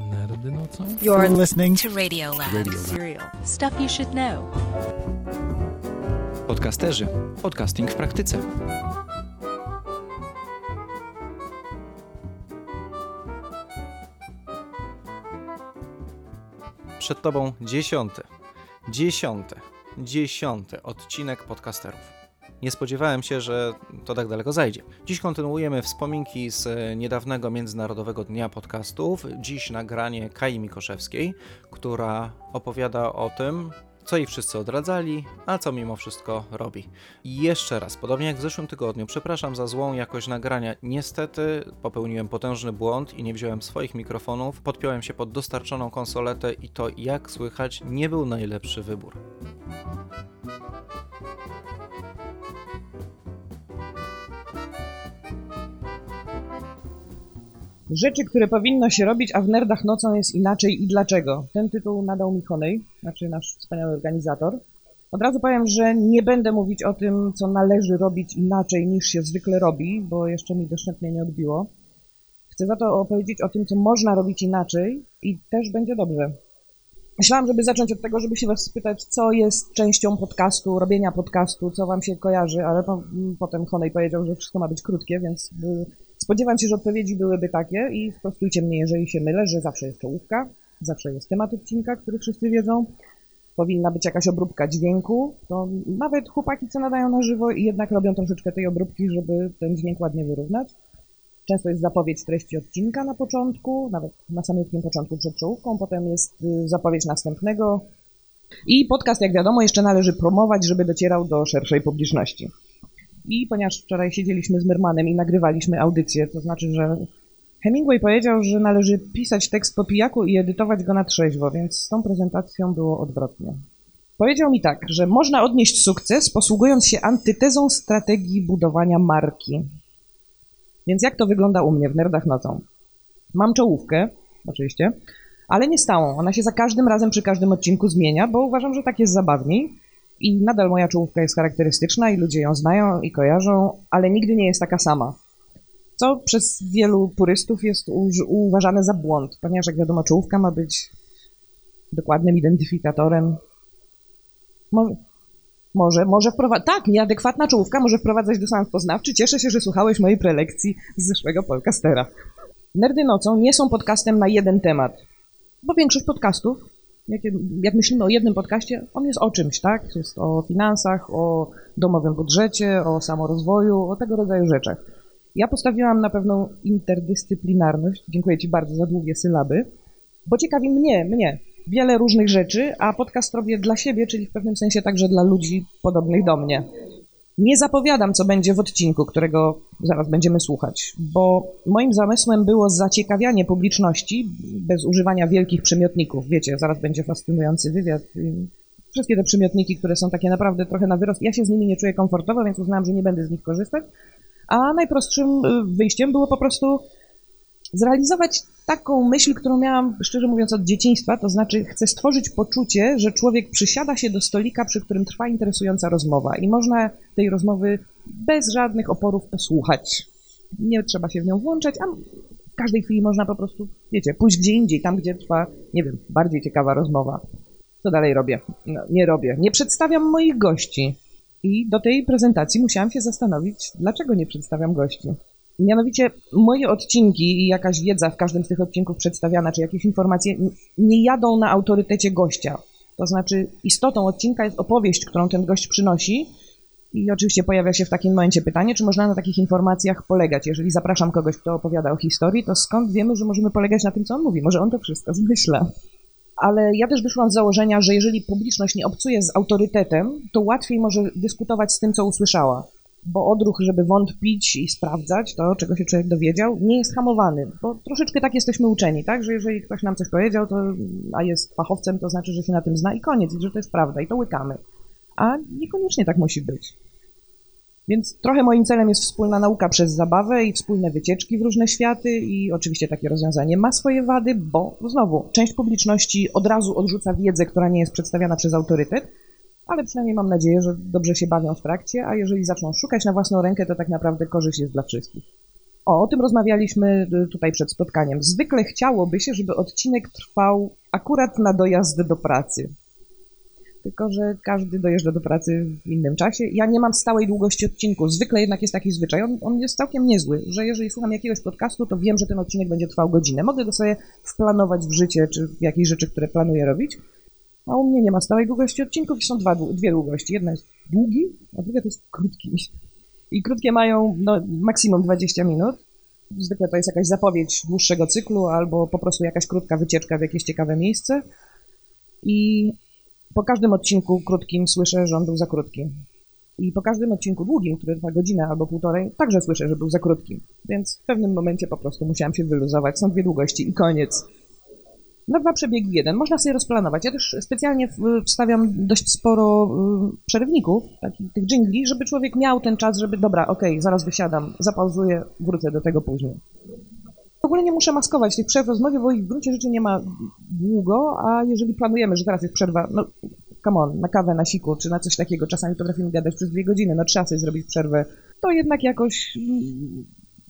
Nerdy nocą? You're listening to Radio Lab. Radio Lab. Serial. Stuff you should know. Podcasterzy. Podcasting w praktyce. Przed Tobą dziesiąty, dziesiąty, dziesiąty odcinek podcasterów. Nie spodziewałem się, że to tak daleko zajdzie. Dziś kontynuujemy wspominki z niedawnego Międzynarodowego Dnia Podcastów. Dziś nagranie Kai Mikoszewskiej, która opowiada o tym, co jej wszyscy odradzali, a co mimo wszystko robi. I jeszcze raz, podobnie jak w zeszłym tygodniu, przepraszam za złą jakość nagrania. Niestety popełniłem potężny błąd i nie wziąłem swoich mikrofonów, podpiąłem się pod dostarczoną konsoletę i to, jak słychać, nie był najlepszy wybór. Rzeczy, które powinno się robić, a w Nerdach nocą jest inaczej i dlaczego. Ten tytuł nadał mi Honej, znaczy nasz wspaniały organizator. Od razu powiem, że nie będę mówić o tym, co należy robić inaczej niż się zwykle robi, bo jeszcze mi doszczętnie nie odbiło. Chcę za to opowiedzieć o tym, co można robić inaczej i też będzie dobrze. Myślałam, żeby zacząć od tego, żeby się was spytać, co jest częścią podcastu, robienia podcastu, co wam się kojarzy, ale po, potem Honej powiedział, że wszystko ma być krótkie, więc y, spodziewam się, że odpowiedzi byłyby takie i sprostujcie mnie, jeżeli się mylę, że zawsze jest czołówka, zawsze jest temat odcinka, który wszyscy wiedzą, powinna być jakaś obróbka dźwięku, to nawet chłopaki, co nadają na żywo jednak robią troszeczkę tej obróbki, żeby ten dźwięk ładnie wyrównać. Często jest zapowiedź treści odcinka na początku, nawet na samym początku przed czołówką, potem jest y, zapowiedź następnego. I podcast, jak wiadomo, jeszcze należy promować, żeby docierał do szerszej publiczności. I ponieważ wczoraj siedzieliśmy z Myrmanem i nagrywaliśmy audycję, to znaczy, że Hemingway powiedział, że należy pisać tekst po pijaku i edytować go na trzeźwo, więc z tą prezentacją było odwrotnie. Powiedział mi tak, że można odnieść sukces posługując się antytezą strategii budowania marki. Więc jak to wygląda u mnie w Nerdach Nocą? Mam czołówkę, oczywiście, ale nie stałą. Ona się za każdym razem przy każdym odcinku zmienia, bo uważam, że tak jest zabawniej. I nadal moja czołówka jest charakterystyczna i ludzie ją znają i kojarzą, ale nigdy nie jest taka sama. Co przez wielu purystów jest uważane za błąd, ponieważ jak wiadomo, czołówka ma być dokładnym identyfikatorem. Może, może, może. Tak, nieadekwatna czołówka może wprowadzać dysonans poznawczy. Cieszę się, że słuchałeś mojej prelekcji z zeszłego podcastera. Nerdy nocą nie są podcastem na jeden temat, bo większość podcastów, jak, jak myślimy o jednym podcaście, on jest o czymś, tak? Jest o finansach, o domowym budżecie, o samorozwoju, o tego rodzaju rzeczach. Ja postawiłam na pewną interdyscyplinarność. Dziękuję Ci bardzo za długie sylaby, bo ciekawi mnie, mnie, wiele różnych rzeczy, a podcast robię dla siebie, czyli w pewnym sensie także dla ludzi podobnych do mnie. Nie zapowiadam, co będzie w odcinku, którego zaraz będziemy słuchać, bo moim zamysłem było zaciekawianie publiczności bez używania wielkich przymiotników. Wiecie, zaraz będzie fascynujący wywiad. Wszystkie te przymiotniki, które są takie naprawdę trochę na wyrost, ja się z nimi nie czuję komfortowo, więc uznałam, że nie będę z nich korzystać. A najprostszym y, wyjściem było po prostu zrealizować taką myśl, którą miałam, szczerze mówiąc, od dzieciństwa, to znaczy chcę stworzyć poczucie, że człowiek przysiada się do stolika, przy którym trwa interesująca rozmowa i można tej rozmowy bez żadnych oporów posłuchać. Nie trzeba się w nią włączać, a w każdej chwili można po prostu, wiecie, pójść gdzie indziej, tam gdzie trwa, nie wiem, bardziej ciekawa rozmowa. Co dalej robię? No, nie robię. Nie przedstawiam moich gości. I do tej prezentacji musiałam się zastanowić, dlaczego nie przedstawiam gości. Mianowicie moje odcinki i jakaś wiedza w każdym z tych odcinków przedstawiana, czy jakieś informacje nie jadą na autorytecie gościa. To znaczy istotą odcinka jest opowieść, którą ten gość przynosi i oczywiście pojawia się w takim momencie pytanie, czy można na takich informacjach polegać. Jeżeli zapraszam kogoś, kto opowiada o historii, to skąd wiemy, że możemy polegać na tym, co on mówi? Może on to wszystko zmyśla. Ale ja też wyszłam z założenia, że jeżeli publiczność nie obcuje z autorytetem, to łatwiej może dyskutować z tym, co usłyszała bo odruch, żeby wątpić i sprawdzać to, czego się człowiek dowiedział, nie jest hamowany, bo troszeczkę tak jesteśmy uczeni, tak, że jeżeli ktoś nam coś powiedział, to, a jest fachowcem, to znaczy, że się na tym zna i koniec, i że to jest prawda i to łykamy. A niekoniecznie tak musi być. Więc trochę moim celem jest wspólna nauka przez zabawę i wspólne wycieczki w różne światy i oczywiście takie rozwiązanie ma swoje wady, bo znowu część publiczności od razu odrzuca wiedzę, która nie jest przedstawiana przez autorytet, ale przynajmniej mam nadzieję, że dobrze się bawią w trakcie, a jeżeli zaczną szukać na własną rękę, to tak naprawdę korzyść jest dla wszystkich. O, o tym rozmawialiśmy y, tutaj przed spotkaniem. Zwykle chciałoby się, żeby odcinek trwał akurat na dojazd do pracy. Tylko, że każdy dojeżdża do pracy w innym czasie. Ja nie mam stałej długości odcinku. Zwykle jednak jest taki zwyczaj. On, on jest całkiem niezły, że jeżeli słucham jakiegoś podcastu, to wiem, że ten odcinek będzie trwał godzinę. Mogę go sobie wplanować w życie, czy w jakieś rzeczy, które planuję robić. A u mnie nie ma stałej długości odcinków i są dwa, dwie długości. Jedna jest długi, a druga to jest krótki. I krótkie mają no, maksimum 20 minut. Zwykle to jest jakaś zapowiedź dłuższego cyklu albo po prostu jakaś krótka wycieczka w jakieś ciekawe miejsce. I po każdym odcinku krótkim słyszę, że on był za krótki. I po każdym odcinku długim, który trwa godzinę albo półtorej, także słyszę, że był za krótki. Więc w pewnym momencie po prostu musiałam się wyluzować. Są dwie długości i koniec. Na dwa przebiegi jeden. Można sobie rozplanować. Ja też specjalnie wstawiam dość sporo y, przerywników, takich tych dżingli, żeby człowiek miał ten czas, żeby dobra, okej, okay, zaraz wysiadam, zapauzuję, wrócę do tego później. W ogóle nie muszę maskować tych przerw rozmowy, bo ich w gruncie rzeczy nie ma długo, a jeżeli planujemy, że teraz jest przerwa, no come on, na kawę, na siku, czy na coś takiego, czasami potrafimy gadać przez dwie godziny, no trzeba sobie zrobić przerwę, to jednak jakoś mm,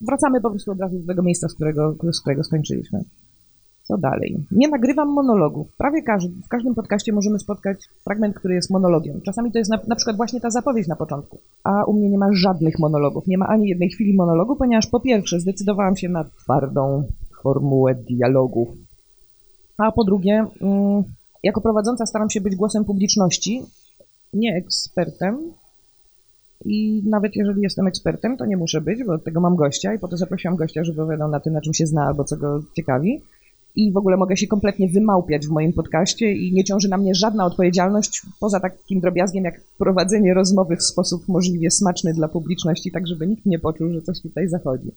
wracamy po prostu od razu do tego miejsca, z którego, z którego skończyliśmy. Co dalej? Nie nagrywam monologów. Prawie każdy, w każdym podcaście możemy spotkać fragment, który jest monologiem. Czasami to jest na, na, przykład właśnie ta zapowiedź na początku. A u mnie nie ma żadnych monologów. Nie ma ani jednej chwili monologu, ponieważ po pierwsze zdecydowałam się na twardą formułę dialogów. A po drugie, mm, jako prowadząca staram się być głosem publiczności, nie ekspertem. I nawet jeżeli jestem ekspertem, to nie muszę być, bo od tego mam gościa i po to zaprosiłam gościa, żeby opowiadał na tym, na czym się zna albo co go ciekawi i w ogóle mogę się kompletnie wymałpiać w moim podcaście i nie ciąży na mnie żadna odpowiedzialność poza takim drobiazgiem jak prowadzenie rozmowy w sposób możliwie smaczny dla publiczności, tak żeby nikt nie poczuł, że coś tutaj zachodzi.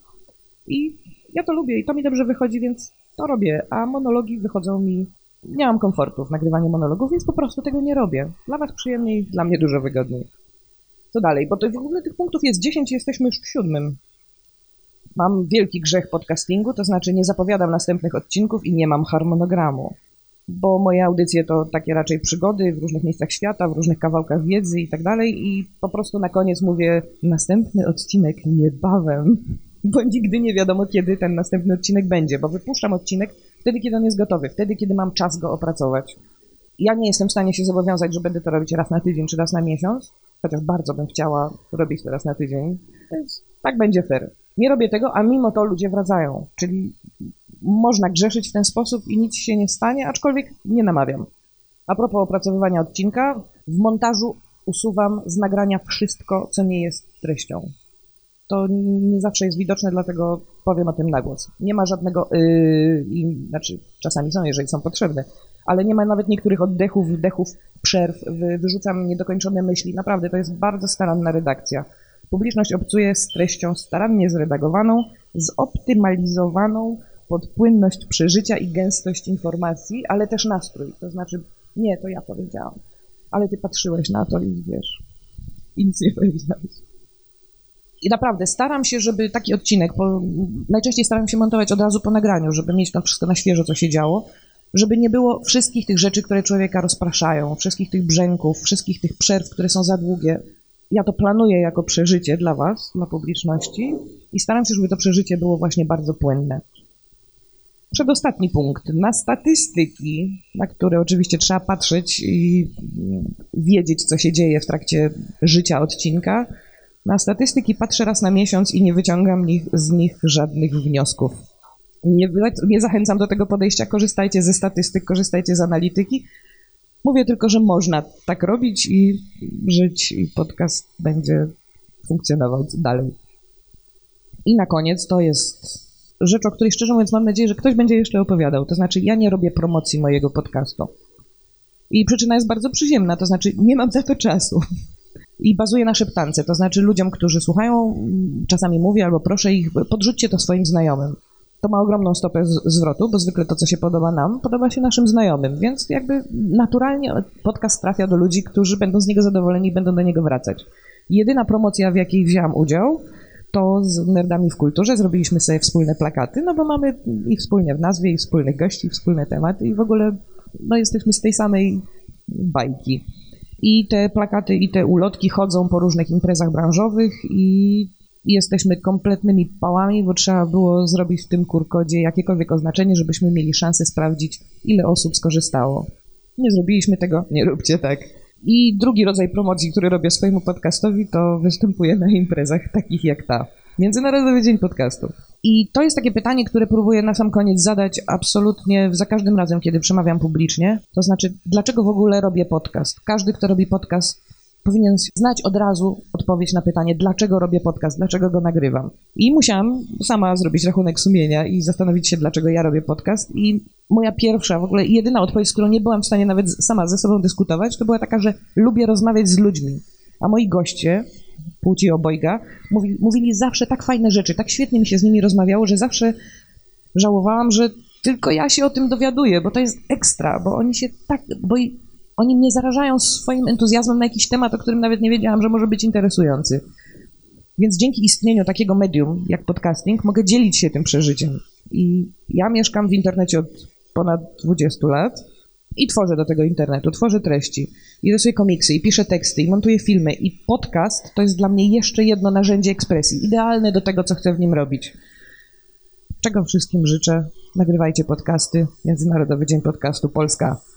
I ja to lubię i to mi dobrze wychodzi, więc to robię, a monologi wychodzą mi... Nie mam komfortu w nagrywaniu monologów, więc po prostu tego nie robię. Dla was przyjemniej, dla mnie dużo wygodniej. Co dalej? Bo to w ogóle tych punktów jest 10 jesteśmy już w siódmym mam wielki grzech podcastingu, to znaczy nie zapowiadam następnych odcinków i nie mam harmonogramu. Bo moje audycje to takie raczej przygody w różnych miejscach świata, w różnych kawałkach wiedzy i tak dalej, i po prostu na koniec mówię następny odcinek niebawem, bo nigdy nie wiadomo, kiedy ten następny odcinek będzie, bo wypuszczam odcinek wtedy, kiedy on jest gotowy, wtedy, kiedy mam czas go opracować. Ja nie jestem w stanie się zobowiązać, że będę to robić raz na tydzień czy raz na miesiąc, chociaż bardzo bym chciała robić to raz na tydzień, więc tak będzie fair. Nie robię tego, a mimo to ludzie wracają. Czyli można grzeszyć w ten sposób i nic się nie stanie, aczkolwiek nie namawiam. A propos opracowywania odcinka, w montażu usuwam z nagrania wszystko, co nie jest treścią. To nie zawsze jest widoczne, dlatego powiem o tym na głos. Nie ma żadnego, yy, znaczy czasami są, jeżeli są potrzebne, ale nie ma nawet niektórych oddechów, wdechów, przerw, wyrzucam niedokończone myśli. Naprawdę, to jest bardzo staranna redakcja. Publiczność obcuje z treścią starannie zredagowaną, zoptymalizowaną pod płynność przeżycia i gęstość informacji, ale też nastrój. To znaczy, nie, to ja powiedziałam, ale ty patrzyłeś na to i wiesz, i nic nie powiedziałeś. I naprawdę staram się, żeby taki odcinek, po, najczęściej staram się montować od razu po nagraniu, żeby mieć to wszystko na świeżo, co się działo, żeby nie było wszystkich tych rzeczy, które człowieka rozpraszają, wszystkich tych brzęków, wszystkich tych przerw, które są za długie, ja to planuję jako przeżycie dla Was, dla publiczności i staram się, żeby to przeżycie było właśnie bardzo płynne. Przedostatni punkt. Na statystyki, na które oczywiście trzeba patrzeć i wiedzieć, co się dzieje w trakcie życia odcinka. Na statystyki patrzę raz na miesiąc i nie wyciągam z nich żadnych wniosków. Nie, nie zachęcam do tego podejścia. Korzystajcie ze statystyk, korzystajcie z analityki, Mówię tylko, że można tak robić i żyć, i podcast będzie funkcjonował dalej. I na koniec to jest rzecz, o której szczerze mówiąc mam nadzieję, że ktoś będzie jeszcze opowiadał. To znaczy, ja nie robię promocji mojego podcastu. I przyczyna jest bardzo przyziemna, to znaczy, nie mam za to czasu. I bazuję na szeptance, to znaczy ludziom, którzy słuchają, czasami mówię albo proszę ich, podrzućcie to swoim znajomym to ma ogromną stopę zwrotu, bo zwykle to, co się podoba nam, podoba się naszym znajomym, więc jakby naturalnie podcast trafia do ludzi, którzy będą z niego zadowoleni i będą do niego wracać. Jedyna promocja, w jakiej wziąłam udział, to z Nerdami w Kulturze zrobiliśmy sobie wspólne plakaty, no bo mamy i wspólnie w nazwie, i wspólnych gości, i wspólne tematy i w ogóle no jesteśmy z tej samej bajki. I te plakaty i te ulotki chodzą po różnych imprezach branżowych i jesteśmy kompletnymi pałami, bo trzeba było zrobić w tym kurkodzie jakiekolwiek oznaczenie, żebyśmy mieli szansę sprawdzić, ile osób skorzystało. Nie zrobiliśmy tego, nie róbcie tak. I drugi rodzaj promocji, który robię swojemu podcastowi, to występuję na imprezach takich jak ta. Międzynarodowy Dzień Podcastu. I to jest takie pytanie, które próbuję na sam koniec zadać absolutnie za każdym razem, kiedy przemawiam publicznie. To znaczy, dlaczego w ogóle robię podcast? Każdy, kto robi podcast, powinien znać od razu odpowiedź na pytanie, dlaczego robię podcast, dlaczego go nagrywam. I musiałam sama zrobić rachunek sumienia i zastanowić się, dlaczego ja robię podcast. I moja pierwsza, w ogóle jedyna odpowiedź, z którą nie byłam w stanie nawet sama ze sobą dyskutować, to była taka, że lubię rozmawiać z ludźmi. A moi goście, płci obojga, mówi, mówili zawsze tak fajne rzeczy, tak świetnie mi się z nimi rozmawiało, że zawsze żałowałam, że tylko ja się o tym dowiaduję, bo to jest ekstra, bo oni się tak, bo oni mnie zarażają swoim entuzjazmem na jakiś temat, o którym nawet nie wiedziałam, że może być interesujący. Więc dzięki istnieniu takiego medium jak podcasting mogę dzielić się tym przeżyciem. I ja mieszkam w internecie od ponad 20 lat i tworzę do tego internetu, tworzę treści, i rysuję komiksy, i piszę teksty, i montuję filmy. I podcast to jest dla mnie jeszcze jedno narzędzie ekspresji, idealne do tego, co chcę w nim robić. Czego wszystkim życzę? Nagrywajcie podcasty. Międzynarodowy Dzień Podcastu Polska.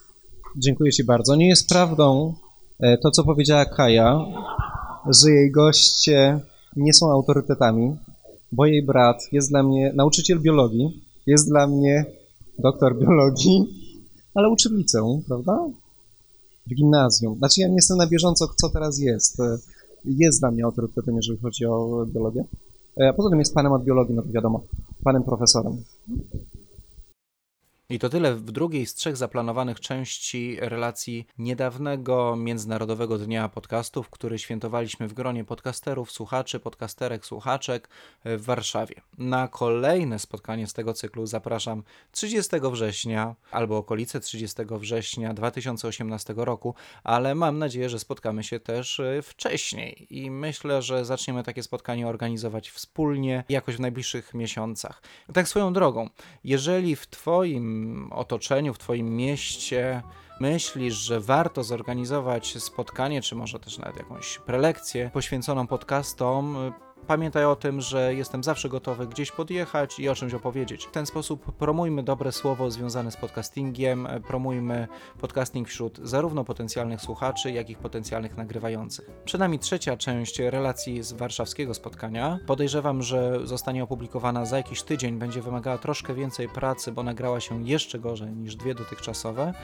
Dziękuję Ci bardzo. Nie jest prawdą e, to, co powiedziała Kaja, że jej goście nie są autorytetami, bo jej brat jest dla mnie nauczyciel biologii, jest dla mnie doktor biologii, ale uczy w prawda? W gimnazjum. Znaczy ja nie jestem na bieżąco, co teraz jest. E, jest dla mnie autorytetem, jeżeli chodzi o biologię. E, a poza tym jest panem od biologii, no to wiadomo, panem profesorem. I to tyle w drugiej z trzech zaplanowanych części relacji niedawnego Międzynarodowego Dnia Podcastów, który świętowaliśmy w gronie podcasterów, słuchaczy, podcasterek, słuchaczek w Warszawie. Na kolejne spotkanie z tego cyklu zapraszam 30 września albo okolice 30 września 2018 roku, ale mam nadzieję, że spotkamy się też wcześniej i myślę, że zaczniemy takie spotkanie organizować wspólnie jakoś w najbliższych miesiącach. Tak swoją drogą, jeżeli w Twoim otoczeniu, w Twoim mieście myślisz, że warto zorganizować spotkanie, czy może też nawet jakąś prelekcję poświęconą podcastom, Pamiętaj o tym, że jestem zawsze gotowy gdzieś podjechać i o czymś opowiedzieć. W ten sposób promujmy dobre słowo związane z podcastingiem, promujmy podcasting wśród zarówno potencjalnych słuchaczy, jak i potencjalnych nagrywających. Przed nami trzecia część relacji z warszawskiego spotkania. Podejrzewam, że zostanie opublikowana za jakiś tydzień, będzie wymagała troszkę więcej pracy, bo nagrała się jeszcze gorzej niż dwie dotychczasowe.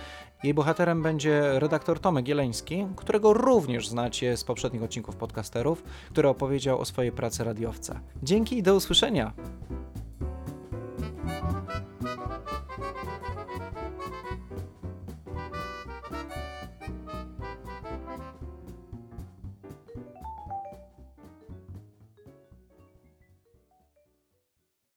Jej bohaterem będzie redaktor Tomek Jeleński, którego również znacie z poprzednich odcinków podcasterów, który opowiedział o swojej pracy radiowca. Dzięki i do usłyszenia!